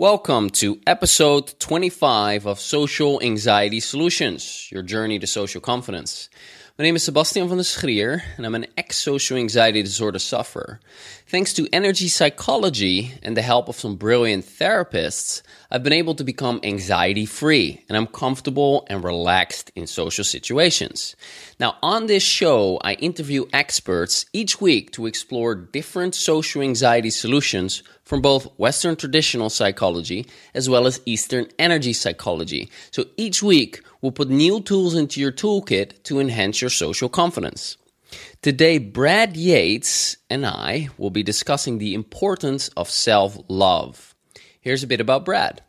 Welcome to episode 25 of Social Anxiety Solutions, your journey to social confidence. My name is Sebastiaan van der Schrier, and I'm an ex social anxiety disorder sufferer. Thanks to energy psychology and the help of some brilliant therapists, I've been able to become anxiety free and I'm comfortable and relaxed in social situations. Now, on this show, I interview experts each week to explore different social anxiety solutions from both Western traditional psychology as well as Eastern energy psychology. So each week, we'll put new tools into your toolkit to enhance your social confidence. Today, Brad Yates and I will be discussing the importance of self love. Here's a bit about Brad.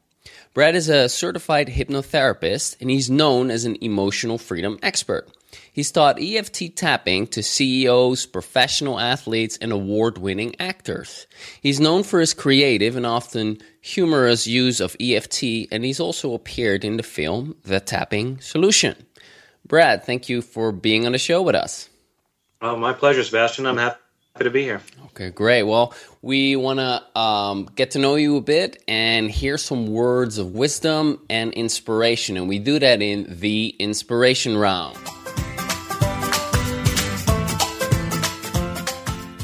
Brad is a certified hypnotherapist and he's known as an emotional freedom expert. He's taught EFT tapping to CEOs, professional athletes, and award winning actors. He's known for his creative and often humorous use of EFT, and he's also appeared in the film The Tapping Solution. Brad, thank you for being on the show with us. Oh, my pleasure, Sebastiaan. I'm happy to be here. Okay, great. Well, we want to um, get to know you a bit and hear some words of wisdom and inspiration. And we do that in the inspiration round.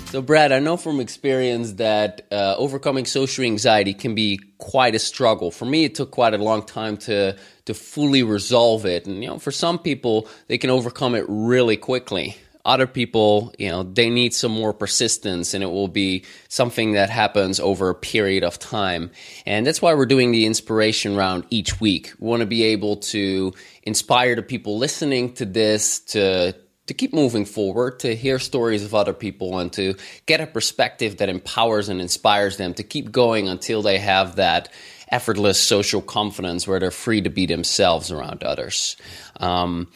So, Brad, I know from experience that uh, overcoming social anxiety can be quite a struggle. For me, it took quite a long time to to fully resolve it, and you know, for some people, they can overcome it really quickly. Other people, you know, they need some more persistence, and it will be something that happens over a period of time. And that's why we're doing the inspiration round each week. We want to be able to inspire the people listening to this to to keep moving forward, to hear stories of other people, and to get a perspective that empowers and inspires them to keep going until they have that effortless social confidence where they're free to be themselves around others. Um,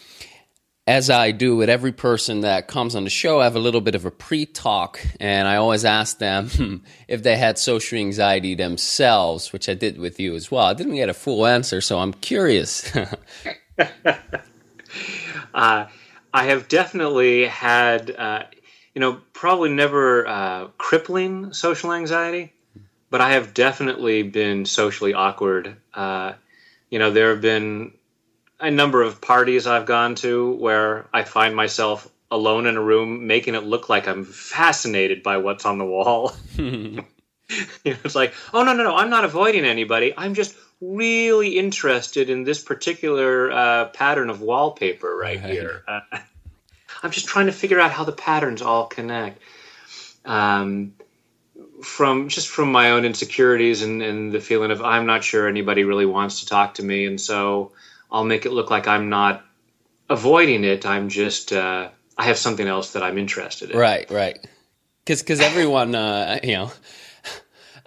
as I do with every person that comes on the show, I have a little bit of a pre talk, and I always ask them if they had social anxiety themselves, which I did with you as well. I didn't get a full answer, so I'm curious. uh, I have definitely had, uh, you know, probably never uh, crippling social anxiety, but I have definitely been socially awkward. Uh, you know, there have been a number of parties I've gone to where I find myself alone in a room, making it look like I'm fascinated by what's on the wall. you know, it's like, oh no, no, no, I'm not avoiding anybody. I'm just really interested in this particular uh, pattern of wallpaper right, right. here. Uh, I'm just trying to figure out how the patterns all connect. Um, from just from my own insecurities and, and the feeling of I'm not sure anybody really wants to talk to me, and so I'll make it look like I'm not avoiding it. I'm just uh, I have something else that I'm interested in. Right, right. Because because everyone uh, you know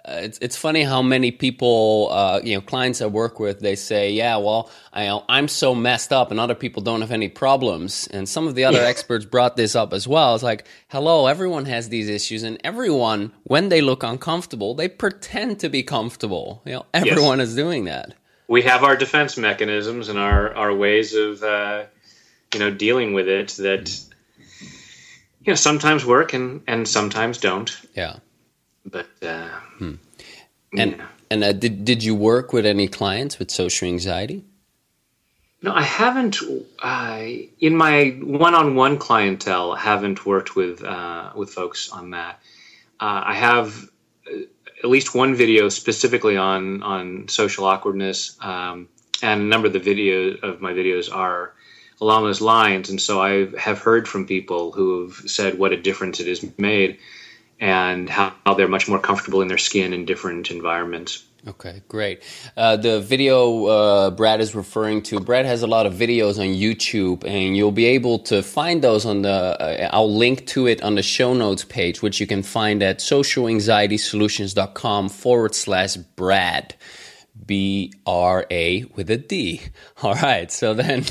uh, it's it's funny how many people, uh, you know, clients I work with, they say, "Yeah, well, I, I'm so messed up, and other people don't have any problems." And some of the other yeah. experts brought this up as well. It's like, hello, everyone has these issues, and everyone, when they look uncomfortable, they pretend to be comfortable. You know, everyone yes. is doing that. We have our defense mechanisms and our our ways of, uh, you know, dealing with it that, you know, sometimes work and and sometimes don't. Yeah but uh, hmm. and yeah. and uh, did did you work with any clients with social anxiety? No, I haven't. Uh, in my one-on-one clientele, haven't worked with uh, with folks on that. Uh, I have at least one video specifically on on social awkwardness, um, and a number of the video of my videos are along those lines. And so I have heard from people who have said what a difference it has made and how, how they're much more comfortable in their skin in different environments. Okay, great. Uh, the video uh, Brad is referring to, Brad has a lot of videos on YouTube, and you'll be able to find those on the. Uh, I'll link to it on the show notes page, which you can find at socialanxietysolutions.com forward slash Brad. B R A with a D. All right, so then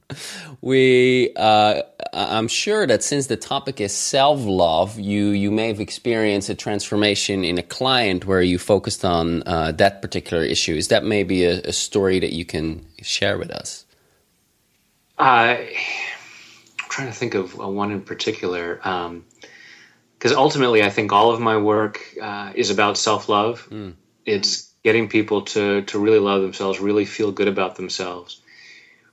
we, uh, I'm sure that since the topic is self love, you you may have experienced a transformation in a client where you focused on uh, that particular issue. Is that maybe a, a, story that you can share with us? I'm trying to think of one in particular. Because um, ultimately, I think all of my work uh, is about self love. Mm. It's getting people to to really love themselves, really feel good about themselves,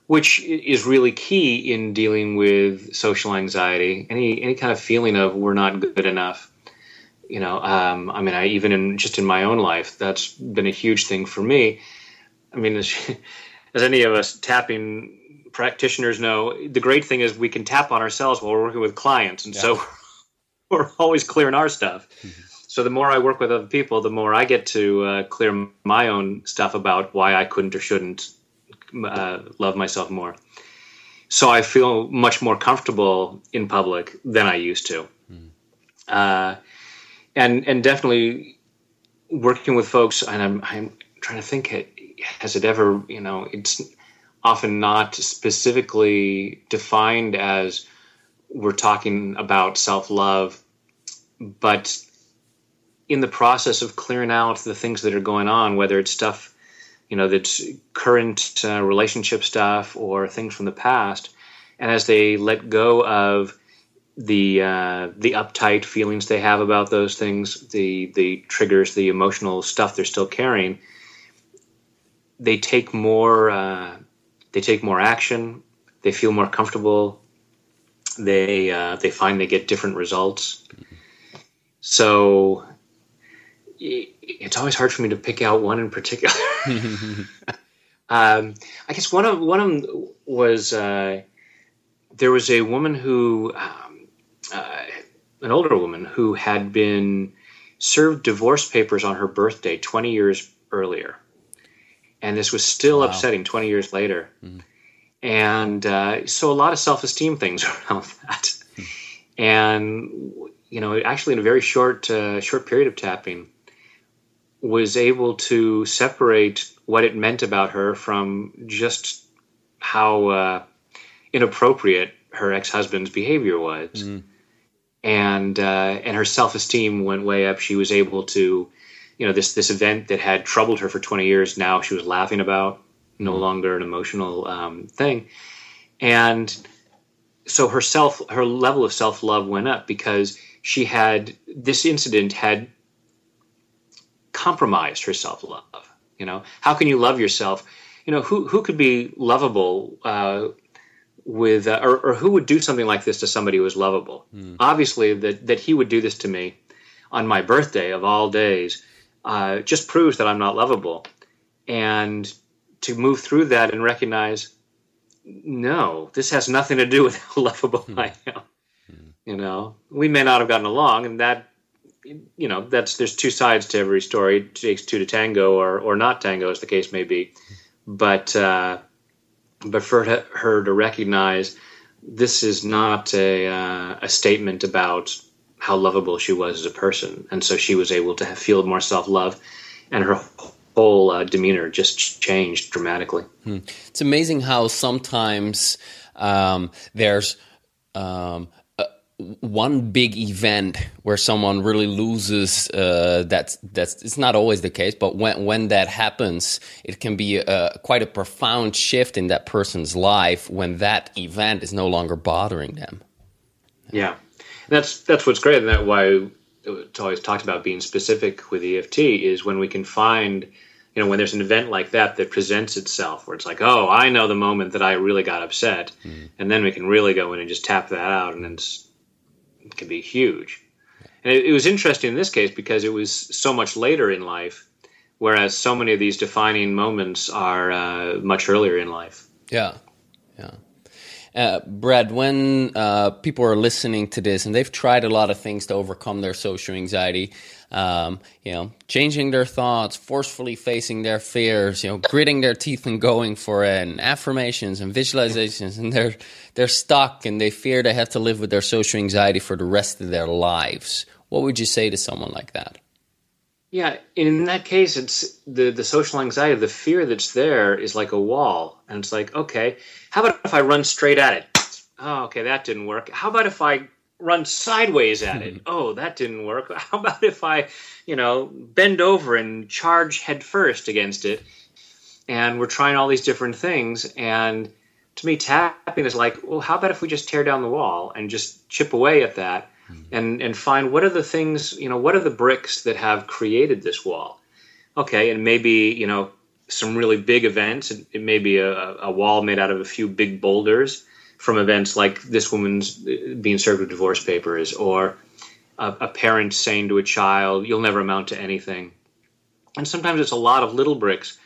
which is really key in dealing with social anxiety. Any any kind of feeling of we're not good enough. You know, um, I mean, I even in just in my own life, that's been a huge thing for me. I mean, as, as any of us tapping practitioners know, the great thing is we can tap on ourselves while we're working with clients, and yeah. so we're always clearing our stuff. Mm-hmm. So the more I work with other people, the more I get to uh, clear my own stuff about why I couldn't or shouldn't uh, love myself more. So I feel much more comfortable in public than I used to. Mm. Uh, and and definitely working with folks, and I'm I'm trying to think, has it ever you know it's often not specifically defined as we're talking about self love, but in the process of clearing out the things that are going on, whether it's stuff, you know, that's current uh, relationship stuff or things from the past, and as they let go of the uh, the uptight feelings they have about those things, the the triggers, the emotional stuff they're still carrying, they take more uh, they take more action. They feel more comfortable. They uh, they find they get different results. So it's always hard for me to pick out one in particular. um, I guess one of one of them was uh, there was a woman who, um, uh, an older woman who had been served divorce papers on her birthday twenty years earlier, and this was still wow. upsetting twenty years later. Mm-hmm. And uh, so a lot of self esteem things around that, mm-hmm. and you know, actually in a very short uh, short period of tapping was able to separate what it meant about her from just how uh, inappropriate her ex-husband's behavior was. Mm. And uh, and her self-esteem went way up. She was able to, you know, this this event that had troubled her for 20 years. Now she was laughing about, no mm. longer an emotional um, thing. And so her self, her level of self-love went up because she had this incident had compromised her self love. You know, how can you love yourself? You know, who who could be lovable uh, with, uh, or, or, who would do something like this to somebody who is lovable? Mm. Obviously, that that he would do this to me on my birthday of all days uh, just proves that I'm not lovable. And to move through that and recognize, no, this has nothing to do with how lovable mm. I am. Mm. You know, we may not have gotten along, and that you know that's there's two sides to every story. It takes two to tango, or or not tango, as the case may be. But uh, but for her to recognize this is not a uh, a statement about how lovable she was as a person, and so she was able to feel more self love, and her whole uh, demeanor just changed dramatically. Hmm. It's amazing how sometimes um, there's um, one big event where someone really loses uh, that's that's it's not always the case but when when that happens it can be a, quite a profound shift in that person's life when that event is no longer bothering them yeah that's that's what's great and that why it's always talked about being specific with EFT is when we can find you know when there's an event like that that presents itself where it's like oh I know the moment that I really got upset mm. and then we can really go in and just tap that out and then can be huge. And it, it, was interesting in this case because it was so much later in life, whereas so many of these defining moments are uh, much earlier in life. Yeah, yeah. Uh, Brad, when uh, people are listening to this and they've tried a lot of things to overcome their social anxiety, um, you know, changing their thoughts, forcefully facing their fears, you know, gritting their teeth and going for it, and affirmations and visualizations, and they're they're stuck and they fear they have to live with their social anxiety for the rest of their lives. What would you say to someone like that? Yeah, in that case, it's the the social anxiety, the fear that's there is like a wall, and it's like, okay, how about if I run straight at it? Oh, okay, that didn't work. How about if I run sideways at it. oh, that didn't work. How about if I, you know, bend over and charge headfirst against it? And we're trying all these different things. And to me, tapping is like, well, how about if we just tear down the wall and just chip away at that mm-hmm. and, and find what are the things, you know, what are the bricks that have created this wall? okay, and maybe you know some really big events. It, it may be a, a, wall made out of a few big boulders from events like this woman's uh, being served with divorce papers, or a, a parent saying to a child, "You'll never amount to anything." And sometimes it's a lot of little bricks.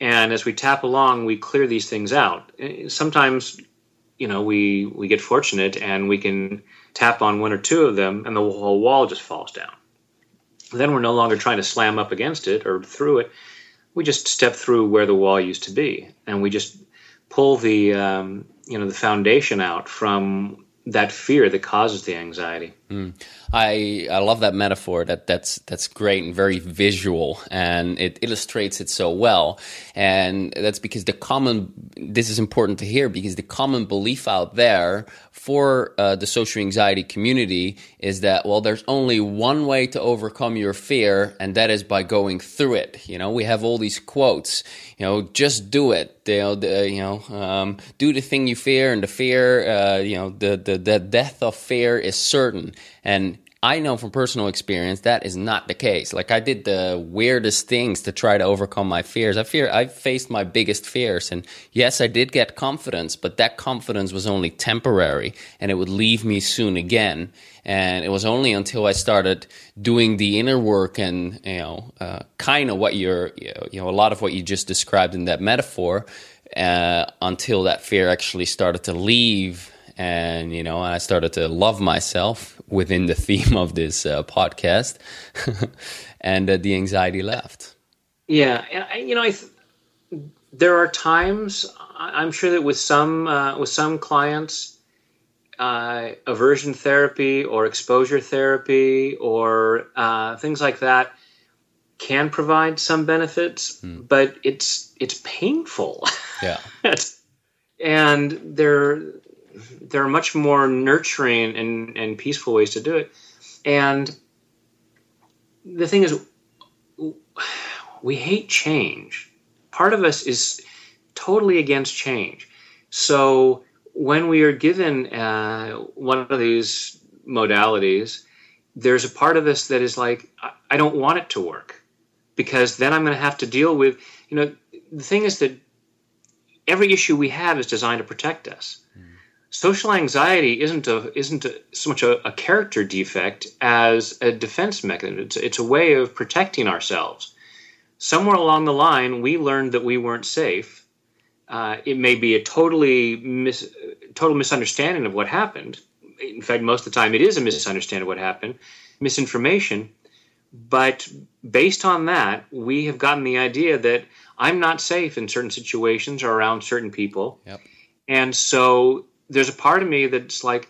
And as we tap along, we clear these things out. Uh, sometimes, you know, we we get fortunate and we can tap on one or two of them, and the whole wall just falls down. Then we're no longer trying to slam up against it or through it. We just step through where the wall used to be, and we just pull the um, you know the foundation out from that fear that causes the anxiety. Mm. I I love that metaphor. That that's that's great and very visual, and it illustrates it so well. And that's because the common this is important to hear because the common belief out there for uh, the social anxiety community is that well, there's only one way to overcome your fear, and that is by going through it. You know, we have all these quotes. You know, just do it. You know, the, you know, um, do the thing you fear, and the fear, uh, you know, the, the the death of fear is certain. And I know from personal experience that is not the case. Like I did the weirdest things to try to overcome my fears. I fear I faced my biggest fears and yes, I did get confidence, but that confidence was only temporary and it would leave me soon again. And it was only until I started doing the inner work and, you know, uh, kind of what you're, you know, a lot of what you just described in that metaphor, uh, until that fear actually started to leave and you know i started to love myself within the theme of this uh, podcast. And uh, the anxiety left. Yeah and you know th- there are times i'm sure that with some uh, with some clients uh, aversion therapy or exposure therapy or uh, things like that can provide some benefits mm. but it's it's painful. Yeah. And there there are much more nurturing and, and peaceful ways to do it. And the thing is, we hate change. Part of us is totally against change. So when we are given uh, one of these modalities, there's a part of us that is like, I don't want it to work because then I'm going to have to deal with, you know, the thing is that every issue we have is designed to protect us. Mm social anxiety isn't a isn't a, so much a, a, character defect as a defense mechanism. It's, it's a way of protecting ourselves. Somewhere along the line, we learned that we weren't safe. Uh, it may be a totally mis, total misunderstanding of what happened. In fact, most of the time, it is a misunderstanding of what happened, misinformation. But based on that, we have gotten the idea that I'm not safe in certain situations or around certain people. Yep. And so there's a part of me that's like,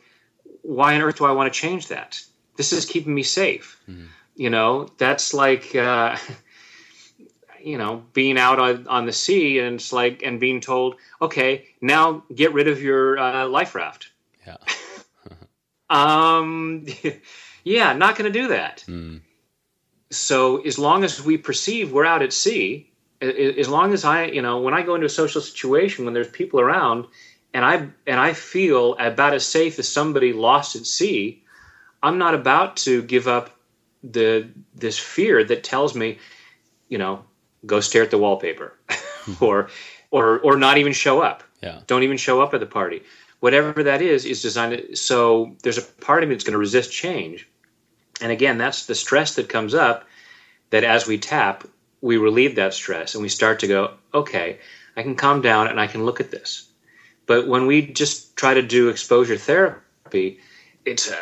why on earth do I want to change that? This is keeping me safe. Mm-hmm. You know, that's like, uh, you know, being out on, on the sea and it's like, and being told, okay, now get rid of your uh, life raft. Yeah. um, yeah, not going to do that. Mm. So as long as we perceive we're out at sea, as long as I, you know, when I go into a social situation when there's people around and I and I feel about as safe as somebody lost at sea, I'm not about to give up the this fear that tells me, you know, go stare at the wallpaper, or or or not even show up. Yeah. Don't even show up at the party. Whatever that is is designed to, so there's a part of me that's going to resist change. And again, that's the stress that comes up that as we tap, we relieve that stress and we start to go, okay, I can calm down and I can look at this. But when we just try to do exposure therapy, it's uh,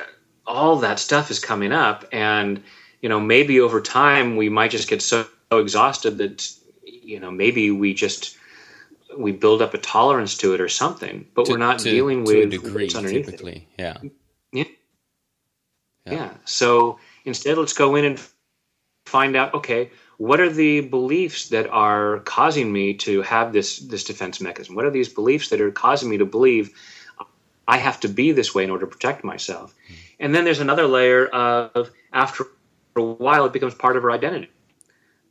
all that stuff is coming up, and you know maybe over time we might just get so exhausted that you know maybe we just we build up a tolerance to it or something, but to, we're not to, dealing to with degree, what's underneath typically. It. Yeah. yeah. yeah. Yeah. So instead, let's go in and find out. Okay, what are the beliefs that are causing me to have this this defense mechanism? What are these beliefs that are causing me to believe I have to be this way in order to protect myself? Mm-hmm. And then there's another layer of after a while it becomes part of our identity.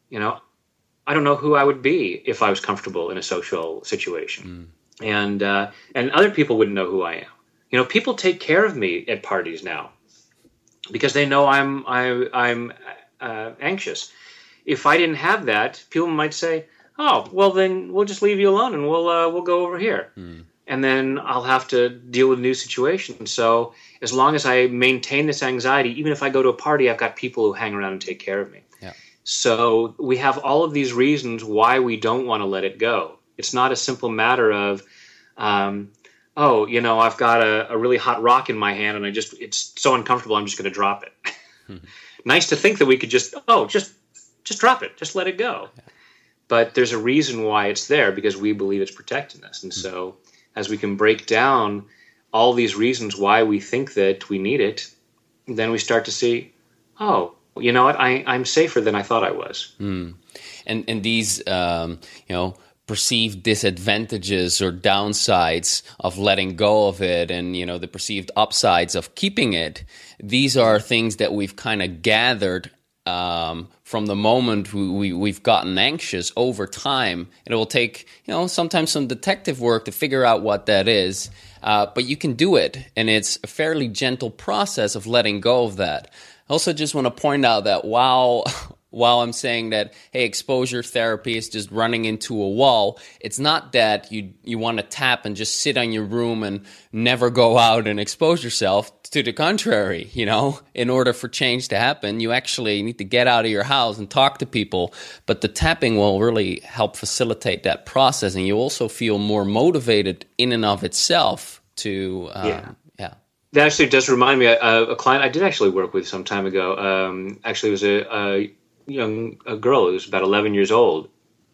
You know, I don't know who I would be if I was comfortable in a social situation, mm. and uh, and other people wouldn't know who I am. You know, people take care of me at parties now because they know I'm I, I'm uh, anxious if I didn't have that, people might say, "Oh, well, then we'll just leave you alone and we'll uh, we'll go over here." Mm. And then I'll have to deal with a new situation. So as long as I maintain this anxiety, even if I go to a party, I've got people who hang around and take care of me. Yeah. So we have all of these reasons why we don't want to let it go. It's not a simple matter of, um, oh, you know, I've got a, a, really hot rock in my hand and I just, it's so uncomfortable, I'm just going to drop it. Mm-hmm. nice to think that we could just, oh, just, just drop it, just let it go. Yeah. But there's a reason why it's there because we believe it's protecting us. And mm-hmm. so as we can break down all these reasons why we think that we need it, then we start to see, oh, you know what, I, I'm safer than I thought I was. Mm. And, and these, um, you know, perceived disadvantages or downsides of letting go of it and you know the perceived upsides of keeping it these are things that we've kind of gathered um, from the moment we, we, have gotten anxious over time. And it will take you know sometimes some detective work to figure out what that is uh, but you can do it. And it's a fairly gentle process of letting go of that. Also just want to point out that while while I'm saying that, hey, exposure therapy is just running into a wall, it's not that you, you want to tap and just sit on your room and never go out and expose yourself. To the contrary, you know, in order for change to happen, you actually need to get out of your house and talk to people. But the tapping will really help facilitate that process. And you also feel more motivated in and of itself to, um, yeah. yeah. That actually does remind me. Uh, a client I did actually work with some time ago. Um, actually, was a, a young girl who was about 11 years old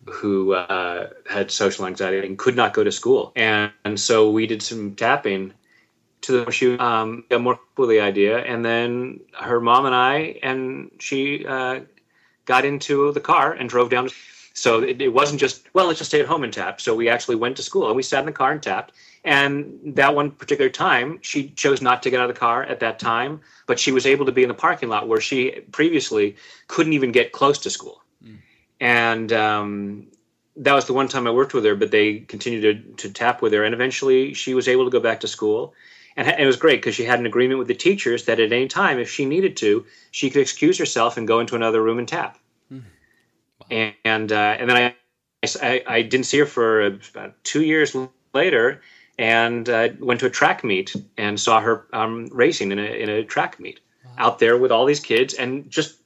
who uh, had social anxiety and could not go to school. And, and so we did some tapping to the she um, got more with the idea. And then her mom and I and she uh, got into the car and drove down. So it, it wasn't just, well, let's just stay at home and tap. So we actually went to school and we sat in the car and tapped. And that one particular time, she chose not to get out of the car at that time, but she was able to be in the parking lot where she previously couldn't even get close to school. Mm. And um, that was the one time I worked with her, but they continued to, to tap with her. And eventually she was able to go back to school. And it was great because she had an agreement with the teachers that at any time, if she needed to, she could excuse herself and go into another room and tap. Mm. And and, uh, and then I, I, I didn't see her for about two years later, and uh, went to a track meet and saw her um, racing in a, in a track meet wow. out there with all these kids and just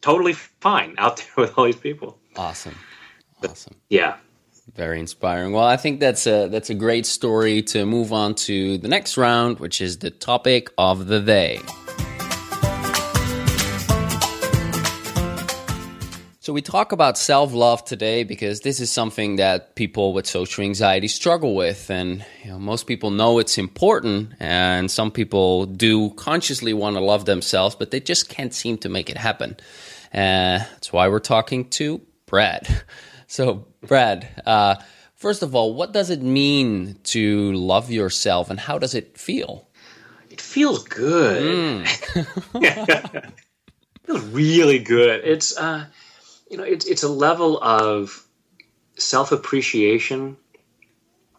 totally fine out there with all these people. Awesome. Awesome. But, yeah. Very inspiring. Well, I think that's a that's a great story to move on to the next round, which is the topic of the day. So, we talk about self love today because this is something that people with social anxiety struggle with. And you know, most people know it's important, and some people do consciously want to love themselves, but they just can't seem to make it happen. Uh, that's why we're talking to Brad. So, Brad, uh, first of all, what does it mean to love yourself, and how does it feel? It feels good. Mm. it feels really good. It's. Uh, you know, it's it's a level of self appreciation,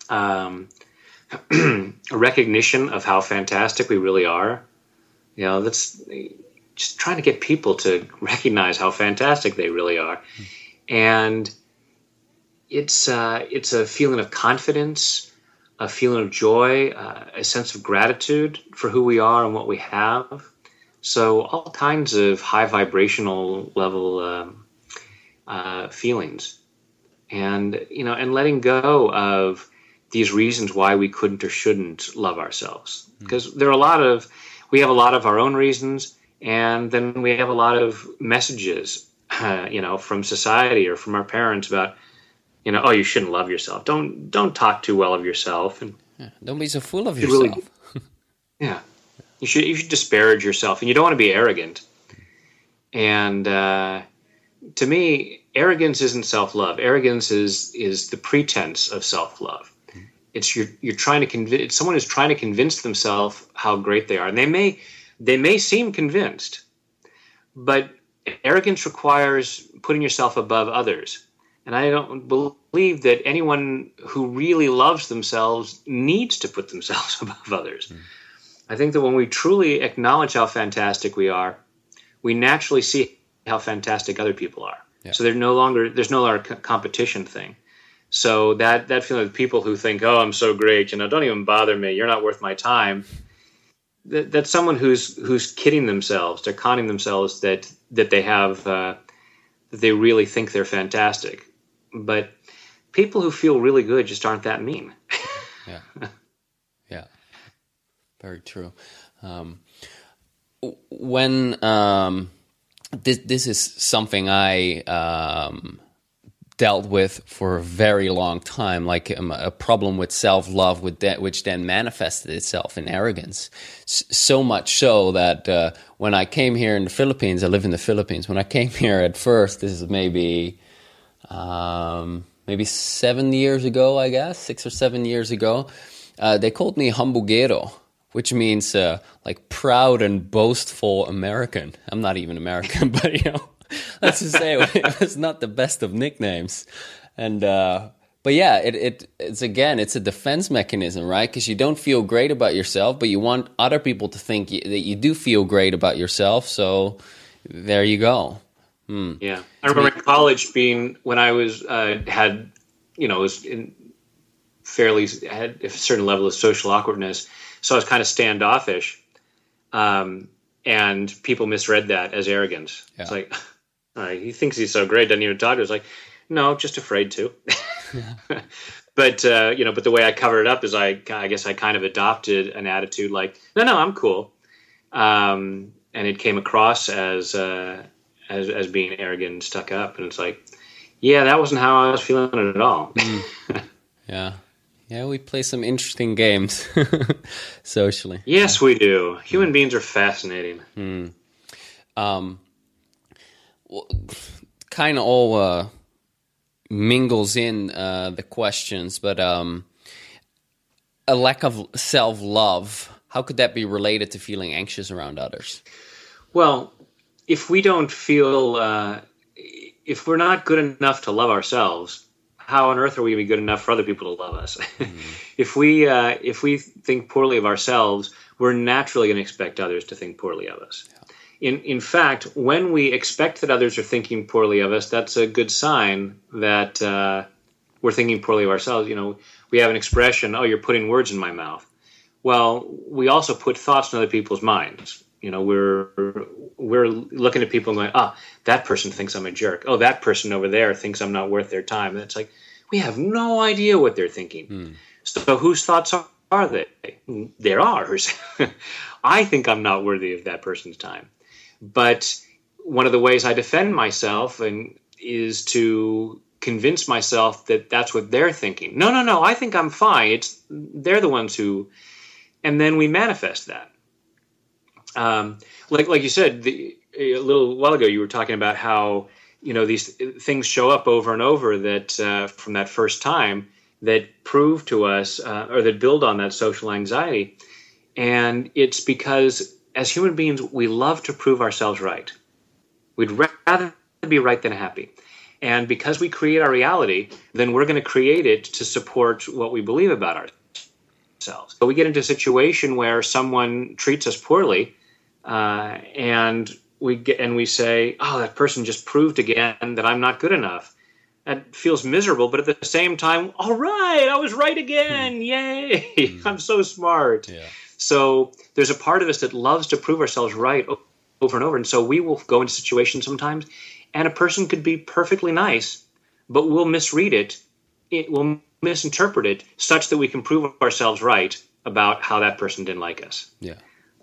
um, a recognition of how fantastic we really are. You know, that's just trying to get people to recognize how fantastic they really are, and it's uh, it's a feeling of confidence, a feeling of joy, uh, a sense of gratitude for who we are and what we have. So all kinds of high vibrational level um, uh, feelings, and you know, and letting go of these reasons why we couldn't or shouldn't love ourselves, because hmm. mm. there are a lot of we have a lot of our own reasons, and then we have a lot of messages, uh, you know, from society or from our parents about you know, oh, you shouldn't love yourself. Don't don't talk too well of yourself, and yeah, don't be so full of yourself. Really, yeah, you should you should disparage yourself, and you don't want to be arrogant. And uh, to me, arrogance isn't self love. Arrogance is is the pretense of self love. It's you're you're trying to convince someone is trying to convince themselves how great they are, and they may they may seem convinced, but arrogance requires putting yourself above others. And I don't believe that anyone who really loves themselves needs to put themselves above others. Mm. I think that when we truly acknowledge how fantastic we are, we naturally see how fantastic other people are Yeah. So there's no longer there's no longer competition thing. So that that feeling of people who think, "Oh, I'm so great," you know, don't even bother me. You're not worth my time. That, that's someone who's who's kidding themselves. They're conning themselves that that they have uh, that they really think they're fantastic. But people who feel really good just aren't that mean. yeah, yeah, very true. Um, when um, this this is something I um, dealt with for a very long time, like um, a problem with self love, with that, which then manifested itself in arrogance. S- so much so that uh, when I came here in the Philippines, I live in the Philippines. When I came here at first, this is maybe um, maybe seven years ago, I guess, six or seven years ago. Uh, they called me hambugero, which means uh, like proud and boastful American. I'm not even American, but you know let's just say it was not the best of nicknames. And uh, but yeah, it, it it's again, it's a defense mechanism, right? Because you don't feel great about yourself, but you want other people to think that you do feel great about yourself. So there you go. Hmm. Yeah, I remember in college being when I was uh, had you know was in fairly had a certain level of social awkwardness, so I was kind of standoffish. Um, and people misread that as arrogance. Yeah. It's like, uh, he thinks he's so great, doesn't even talk to us. Like, no, just afraid to. but uh, you know, but the way I covered it up is I, I guess I kind of adopted an attitude like, no, no, I'm cool, um, and it came across as uh, as as being arrogant and stuck up, and it's like, yeah, that wasn't how I was feeling at all. mm. Yeah. Yeah, we play some interesting games socially. Yes, we do. Human beings are fascinating. Mm. Um, well, kind of all uh, mingles in uh, the questions, but um, a lack of self love. How could that be related to feeling anxious around others? Well, if we don't feel, uh, if we're not good enough to love ourselves, how on earth are we going to be good enough for other people to love us? Mm-hmm. if we uh, if we think poorly of ourselves, we're naturally going to expect others to think poorly of us. Yeah. In in fact, when we expect that others are thinking poorly of us, that's a good sign that uh, we're thinking poorly of ourselves. You know, we have an expression, "Oh, you're putting words in my mouth." Well, we also put thoughts in other people's minds you know we're we're looking at people and going ah oh, that person thinks i'm a jerk. Oh that person over there thinks i'm not worth their time. And it's like we have no idea what they're thinking. Mm. so whose thoughts are, are they? They're ours i think i'm not worthy of that person's time. But one of the ways i defend myself and is to convince myself that that's what they're thinking. No no no. I think i'm fine. It's they're the ones who and then we manifest that um, like like you said the, a little while ago, you were talking about how you know these things show up over and over that uh, from that first time that prove to us uh, or that build on that social anxiety, and it's because as human beings we love to prove ourselves right. We'd rather be right than happy. And because we create our reality, then we're going to create it to support what we believe about ourselves. So we get into a situation where someone treats us poorly, uh, and we get and we say, "Oh, that person just proved again that I'm not good enough." That feels miserable, but at the same time, all right, I was right again! Hmm. Yay! Hmm. I'm so smart. Yeah. So there's a part of us that loves to prove ourselves right over and over, and so we will go into situations sometimes, and a person could be perfectly nice, but we'll misread it. It will misinterpret it such that we can prove ourselves right about how that person didn't like us. Yeah.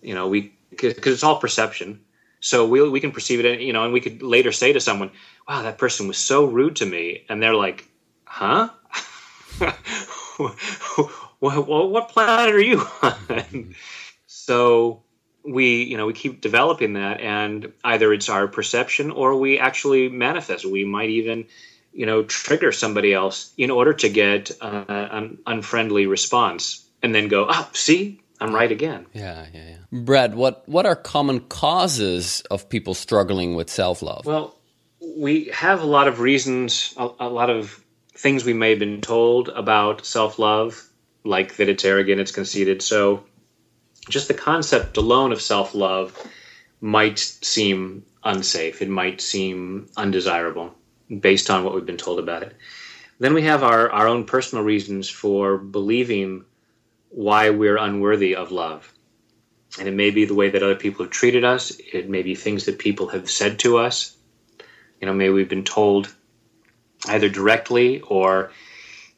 You know, we because it's all perception. So we we can perceive it, you know, and we could later say to someone, "Wow, that person was so rude to me," and they're like, "Huh? what, what, planet are you on?" so we, you know, we keep developing that, and either it's our perception or we actually manifest. We might even, you know, trigger somebody else in order to get uh, an unfriendly response, and then go, "Oh, see, I'm right again. Yeah, yeah, yeah. Brad, what what are common causes of people struggling with self love? Well, we have a lot of reasons, a, a lot of things we may have been told about self love, like that it's arrogant, it's conceited. So, just the concept alone of self love might seem unsafe. It might seem undesirable. based on what we've been told about it. Then we have our, our own personal reasons for believing why we're unworthy of love. And it may be the way that other people have treated us, it may be things that people have said to us. You know, maybe we've been told either directly or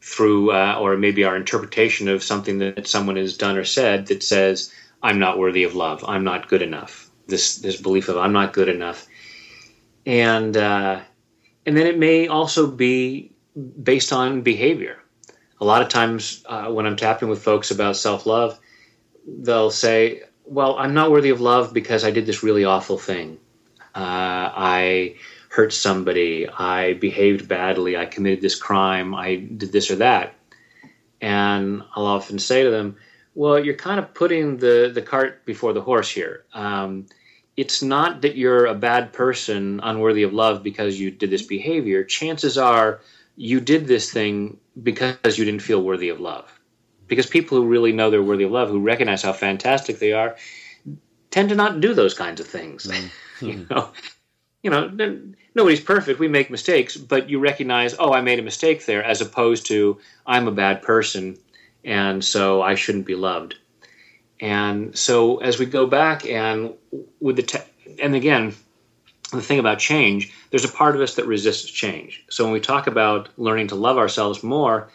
through, uh, or maybe our interpretation of something that someone has done or said that says, I'm not worthy of love, I'm not good enough. This, this belief of I'm not good enough. And, uh, and then it may also be based on behavior. A lot of times uh, when I'm tapping with folks about self love, they'll say, Well, I'm not worthy of love because I did this really awful thing. Uh, I hurt somebody. I behaved badly. I committed this crime. I did this or that. And I'll often say to them, Well, you're kind of putting the, the cart before the horse here. Um, it's not that you're a bad person, unworthy of love because you did this behavior. Chances are you did this thing because you didn't feel worthy of love. Because people who really know they're worthy of love, who recognize how fantastic they are, tend to not do those kinds of things. Mm-hmm. you know, you know, nobody's perfect. We make mistakes, but you recognize, oh, I made a mistake there, as opposed to I'm a bad person, and so I shouldn't be loved. And so as we go back and with the te- and again, the thing about change, there's a part of us that resists change. So when we talk about learning to love ourselves more,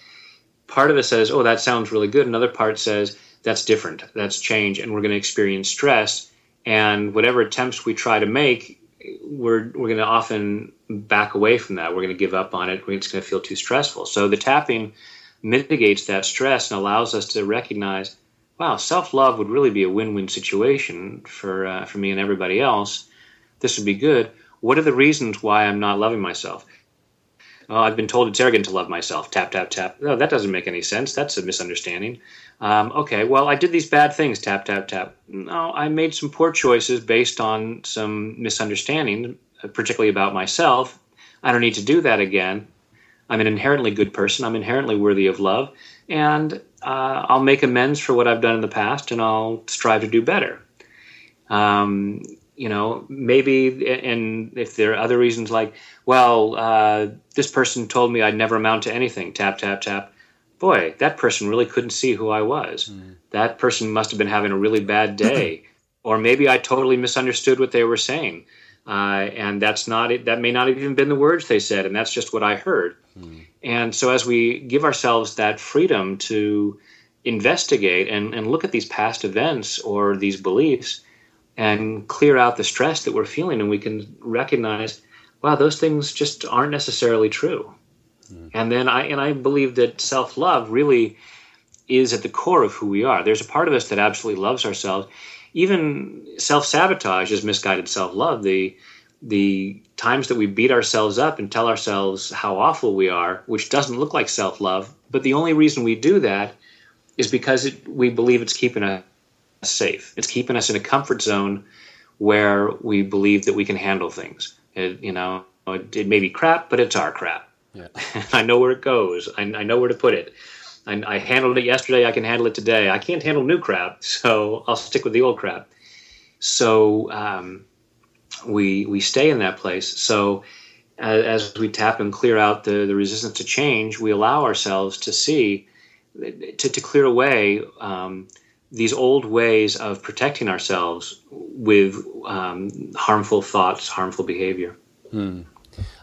part of us says, "Oh, that sounds really good." Another part says, "That's different. That's change, and we're going to experience stress." And whatever attempts we try to make, we're we're going to often back away from that. We're going to give up on it. It's going to feel too stressful. So the tapping mitigates that stress and allows us to recognize, wow, self love would really be a win win situation for uh, for me and everybody else this would be good. What are the reasons why I'm not loving myself? Oh, I've been told it's arrogant to love myself. Tap, tap, tap. No, that doesn't make any sense. That's a misunderstanding. Um, okay, well, I did these bad things. Tap, tap, tap. No, I made some poor choices based on some misunderstanding, particularly about myself. I don't need to do that again. I'm an inherently good person. I'm inherently worthy of love. And uh, I'll make amends for what I've done in the past and I'll strive to do better. Um, you know, maybe, and if there are other reasons like, well, uh, this person told me I'd never amount to anything, tap, tap, tap. Boy, that person really couldn't see who I was. Mm. That person must have been having a really bad day. or maybe I totally misunderstood what they were saying. Uh, and that's not it. That may not have even been the words they said, and that's just what I heard. Mm. And so, as we give ourselves that freedom to investigate and, and look at these past events or these beliefs, and clear out the stress that we're feeling and we can recognize wow those things just aren't necessarily true. Mm. and then i and i believe that self-love really is at the core of who we are. There's a part of us that absolutely loves ourselves. Even self-sabotage is misguided self-love. The the times that we beat ourselves up and tell ourselves how awful we are which doesn't look like self-love but the only reason we do that is because it, we believe it's keeping us safe. It's keeping us in a comfort zone where we believe that we can handle things. It, you know, it, it may be crap, but it's our crap. Yeah. I know where it goes. I, I know where to put it. I, I, handled it yesterday. I can handle it today. I can't handle new crap, so I'll stick with the old crap. So um, we we stay in that place. So as, as we tap and clear out the, the resistance to change, we allow ourselves to see to, to clear away. Um, these old ways of protecting ourselves with um, harmful thoughts, harmful behavior. Hmm.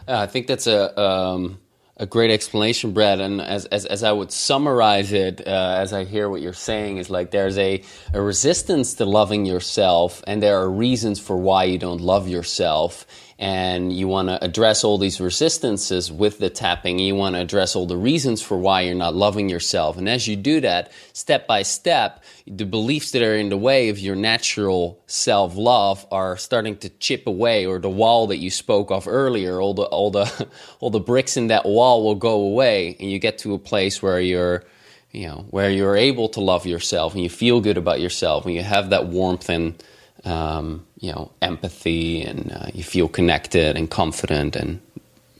Uh, I think that's a um, a great explanation, Brad. And as, as, as I would summarize it, uh, as I hear what you're saying, is like there's a, a resistance to loving yourself, and there are reasons for why you don't love yourself and you want to address all these resistances with the tapping. You want to address all the reasons for why you're not loving yourself. And as you do that, step by step, the beliefs that are in the way of your natural self love are starting to chip away, or the wall that you spoke of earlier, all the all the all the bricks in that wall will go away, and you get to a place where you're you know where you're able to love yourself and you feel good about yourself and you have that warmth and um, you know empathy and uh, you feel connected and confident and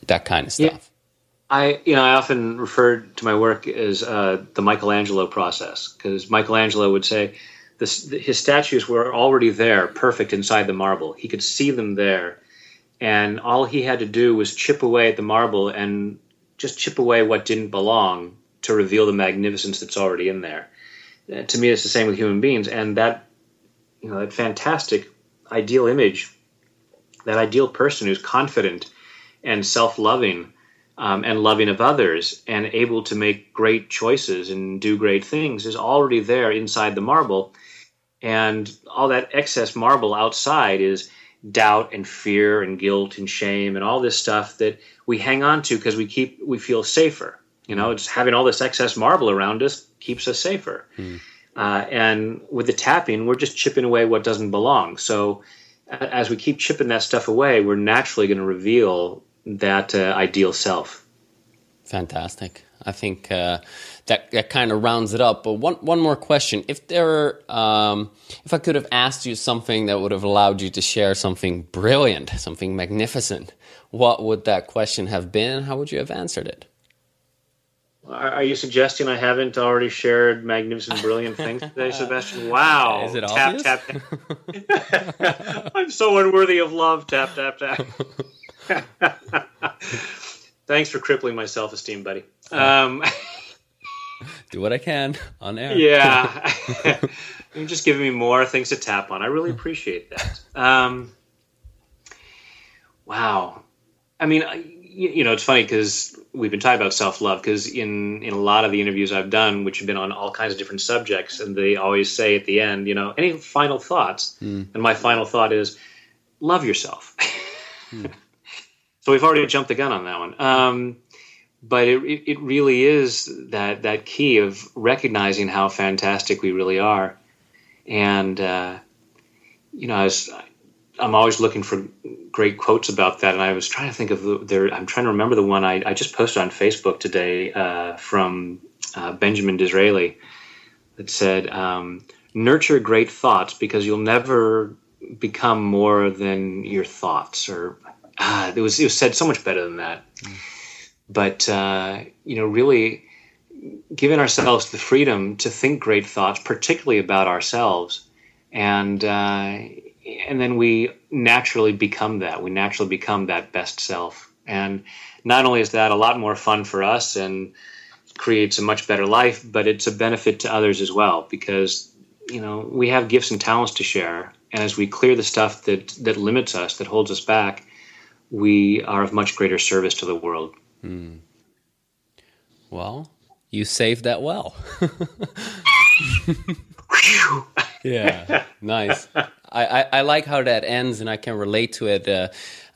that kind of stuff. Yeah. I you know I often refer to my work as uh, the Michelangelo process because Michelangelo would say this, his statues were already there, perfect inside the marble. He could see them there, and all he had to do was chip away at the marble and just chip away what didn't belong to reveal the magnificence that's already in there. Uh, to me, it's the same with human beings, and that you know that fantastic ideal image, that ideal person who's confident and self-loving um, and loving of others and able to make great choices and do great things is already there inside the marble, and all that excess marble outside is doubt and fear and guilt and shame and all this stuff that we hang on to because we keep we feel safer you know, just having all this excess marble around us keeps us safer. Mm. Uh, and with the tapping, we're just chipping away what doesn't belong. So as we keep chipping that stuff away, we're naturally going to reveal that uh, ideal self. Fantastic. I think uh, that that kind of rounds it up. But one one more question: If there, um, if I could have asked you something that would have allowed you to share something brilliant, something magnificent, what would that question have been? How would you have answered it? Are you suggesting I haven't already shared magnificent, brilliant things today, Sebastiaan? Wow! Is it tap, obvious? Tap, tap. I'm so unworthy of love. Tap, tap, tap. Thanks for crippling my self-esteem, buddy. Um, Do what I can on air. Yeah, you're just giving me more things to tap on. I really appreciate that. Um, wow. I mean, you know, it's funny because we've been talking about self love because in in a lot of the interviews I've done, which have been on all kinds of different subjects, and they always say at the end, you know, any final thoughts? Mm. And my final thought is, love yourself. mm. So we've already jumped the gun on that one. Um, but it, it really is that that key of recognizing how fantastic we really are, and uh, you know, I was I'm always looking for great quotes about that, and I was trying to think of the, there. I'm trying to remember the one I, I just posted on Facebook today uh, from uh, Benjamin Disraeli that said, um, "Nurture great thoughts because you'll never become more than your thoughts." Or uh, it was it was said so much better than that. Mm. But uh, you know, really giving ourselves the freedom to think great thoughts, particularly about ourselves, and uh, and then we naturally become that. We naturally become that best self. And not only is that a lot more fun for us and creates a much better life, but it's a benefit to others as well because you know we have gifts and talents to share. And as we clear the stuff that that limits us, that holds us back, we are of much greater service to the world. Mm. Well, you saved that well. yeah, nice. I, I, I, like how that ends, and I can relate to it uh,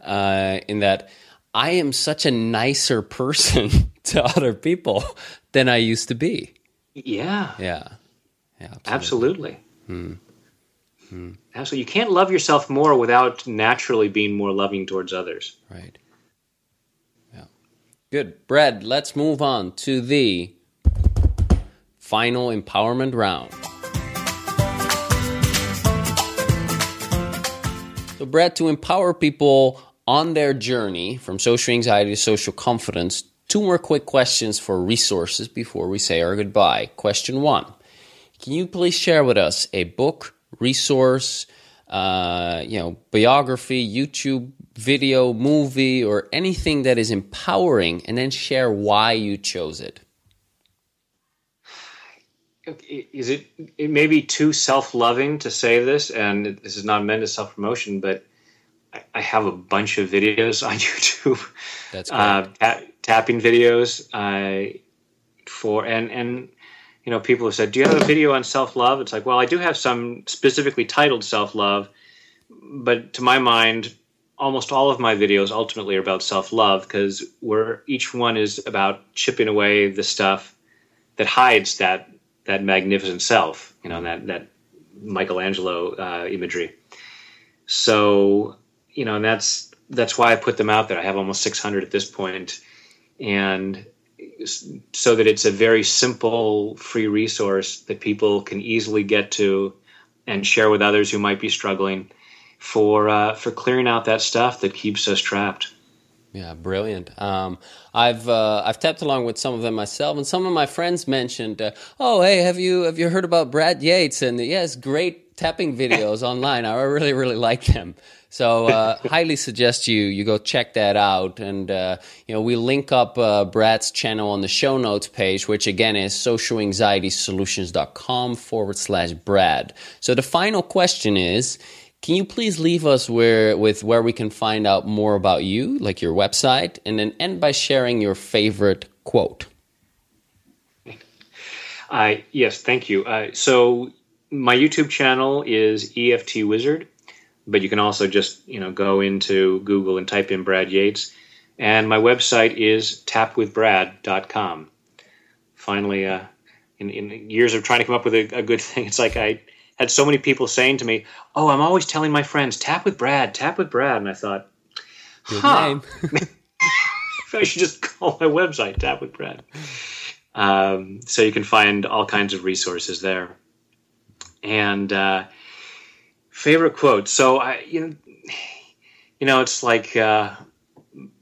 uh, in that I am such a nicer person to other people than I used to be. Yeah. Yeah. Yeah. Absolutely. absolutely. Hmm. Hmm. Absolutely. You can't love yourself more without naturally being more loving towards others. Right. Yeah. Good. Brad, let's move on to the final empowerment round. So, Brad, to empower people on their journey from social anxiety to social confidence, two more quick questions for resources before we say our goodbye. Question one Can you please share with us a book, resource, uh, you know, biography, YouTube video, movie, or anything that is empowering, and then share why you chose it? Is it it may be too self-loving to say this and this is not meant as self-promotion but I, I have a bunch of videos on youtube. That's uh, tapping videos uh, for and and you know people have said do you have a video on self-love? It's like well i do have some specifically titled self-love but to my mind almost all of my videos ultimately are about self-love because where each one is about chipping away the stuff that hides that that magnificent self, you know, that that Michelangelo uh, imagery. So, you know, and that's that's why I put them out there. I have almost 600 at this point, and so that it's a very simple, free resource that people can easily get to and share with others who might be struggling for uh, for clearing out that stuff that keeps us trapped. Yeah, brilliant. Um, I've uh, I've tapped along with some of them myself, and some of my friends mentioned, uh, "Oh, hey, have you have you heard about Brad Yates?" And yes, great tapping videos online. I really, really like them. So uh, highly suggest you you go check that out. And uh, you know we link up uh, Brad's channel on the show notes page, which again is socialanxietysolutions.com forward slash Brad. So the final question is. Can you please leave us where with where we can find out more about you, like your website, and then end by sharing your favorite quote? Uh, yes, thank you. Uh, so my YouTube channel is EFT Wizard, but you can also just you know go into Google and type in Brad Yates, and my website is tapwithbrad.com. Finally, uh, in, in years of trying to come up with a, a good thing, it's like I had so many people saying to me, "Oh, I'm always telling my friends, tap with Brad, tap with Brad," and I thought, huh. I should just call my website Tap with Brad. Um, so you can find all kinds of resources there. And uh, favorite quote. So I, you know, you know, it's like uh,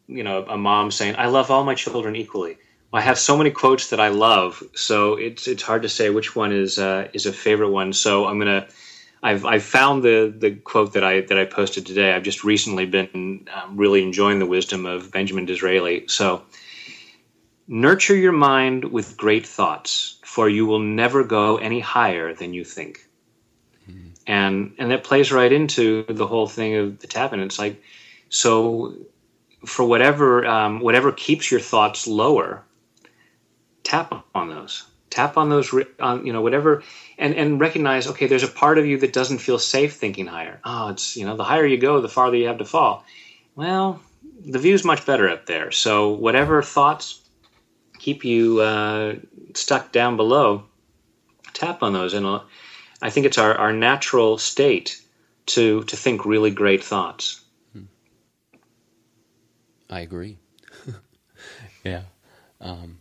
you know a mom saying, "I love all my children equally." I have so many quotes that I love, so it's it's hard to say which one is uh, is a favorite one. So I'm gonna. I've, I've found the, the quote that I that I posted today. I've just recently been um, really enjoying the wisdom of Benjamin Disraeli. So, nurture your mind with great thoughts, for you will never go any higher than you think. Mm-hmm. And and that plays right into the whole thing of the tapping. It's like so for whatever um, whatever keeps your thoughts lower, tap on those. Tap on those on you know whatever and and recognize okay there's a part of you that doesn't feel safe thinking higher. Oh it's you know the higher you go the farther you have to fall. Well the view's much better up there. So whatever thoughts keep you uh, stuck down below tap on those. And uh, i think it's our, our natural state to to think really great thoughts. I agree. Yeah. Um,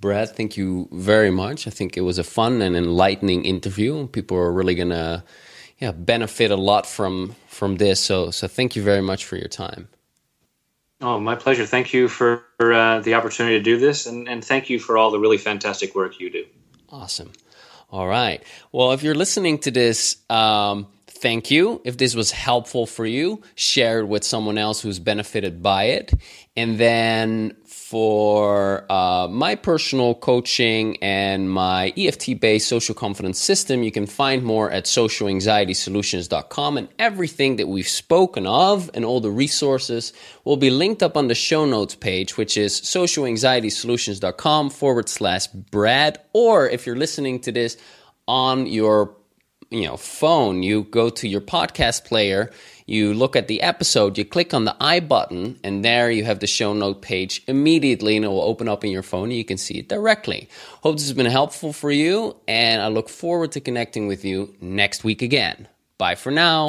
Brad, thank you very much. I think it was a fun and enlightening interview. People are really gonna yeah, benefit a lot from from this. So so thank you very much for your time. Oh, my pleasure. Thank you for uh, the opportunity to do this, and, and thank you for all the really fantastic work you do. Awesome. All right. Well, if you're listening to this, um, thank you. If this was helpful for you, share it with someone else who's benefited by it. And then for uh, my personal coaching and my EFT based social confidence system, you can find more at socialanxietysolutions.com. And everything that we've spoken of and all the resources will be linked up on the show notes page, which is socialanxietysolutions.com forward slash Brad. Or if you're listening to this on your you know phone, you go to your podcast player you look at the episode, you click on the I button, and there you have the show note page immediately, and it will open up in your phone and you can see it directly. Hope this has been helpful for you, and I look forward to connecting with you next week again. Bye for now.